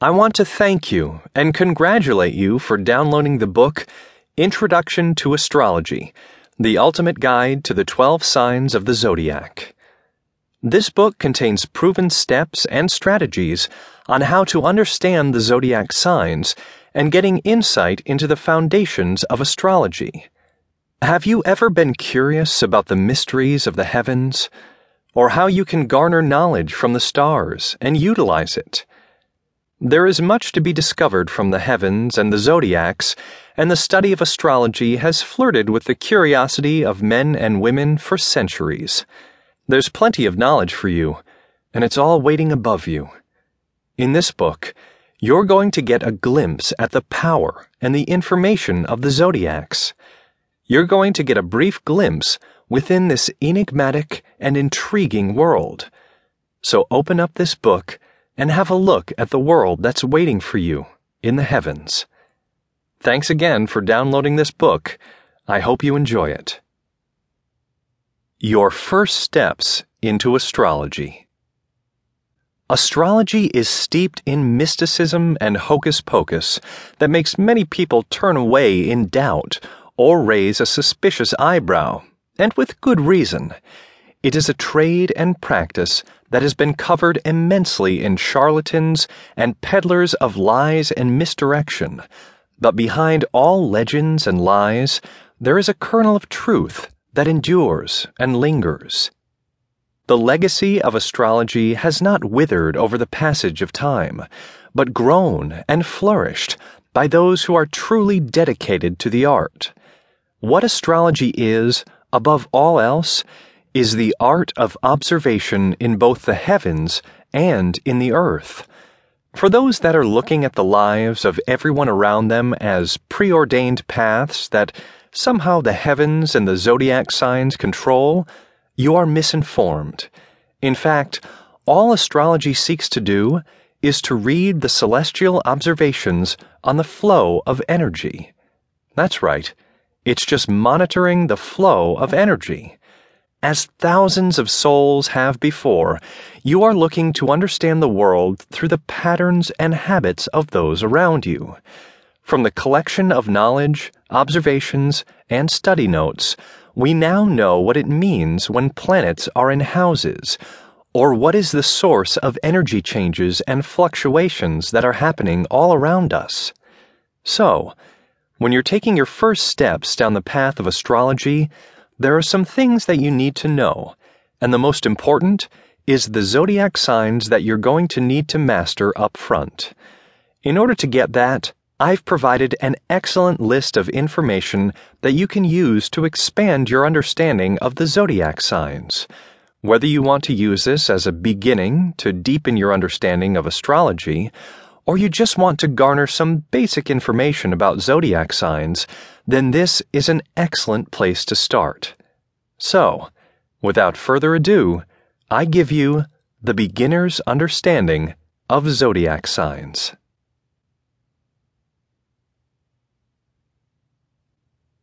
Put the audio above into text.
I want to thank you and congratulate you for downloading the book Introduction to Astrology The Ultimate Guide to the 12 Signs of the Zodiac. This book contains proven steps and strategies on how to understand the zodiac signs and getting insight into the foundations of astrology. Have you ever been curious about the mysteries of the heavens? Or how you can garner knowledge from the stars and utilize it? There is much to be discovered from the heavens and the zodiacs, and the study of astrology has flirted with the curiosity of men and women for centuries. There's plenty of knowledge for you, and it's all waiting above you. In this book, you're going to get a glimpse at the power and the information of the zodiacs. You're going to get a brief glimpse within this enigmatic and intriguing world. So open up this book and have a look at the world that's waiting for you in the heavens. Thanks again for downloading this book. I hope you enjoy it. Your First Steps into Astrology Astrology is steeped in mysticism and hocus pocus that makes many people turn away in doubt or raise a suspicious eyebrow, and with good reason. It is a trade and practice that has been covered immensely in charlatans and peddlers of lies and misdirection. But behind all legends and lies, there is a kernel of truth that endures and lingers. The legacy of astrology has not withered over the passage of time, but grown and flourished by those who are truly dedicated to the art. What astrology is, above all else, is the art of observation in both the heavens and in the earth. For those that are looking at the lives of everyone around them as preordained paths that somehow the heavens and the zodiac signs control, you are misinformed. In fact, all astrology seeks to do is to read the celestial observations on the flow of energy. That's right, it's just monitoring the flow of energy. As thousands of souls have before, you are looking to understand the world through the patterns and habits of those around you. From the collection of knowledge, observations, and study notes, we now know what it means when planets are in houses, or what is the source of energy changes and fluctuations that are happening all around us. So, when you're taking your first steps down the path of astrology, there are some things that you need to know, and the most important is the zodiac signs that you're going to need to master up front. In order to get that, I've provided an excellent list of information that you can use to expand your understanding of the zodiac signs. Whether you want to use this as a beginning to deepen your understanding of astrology, or you just want to garner some basic information about zodiac signs, then this is an excellent place to start. So, without further ado, I give you the beginner's understanding of zodiac signs.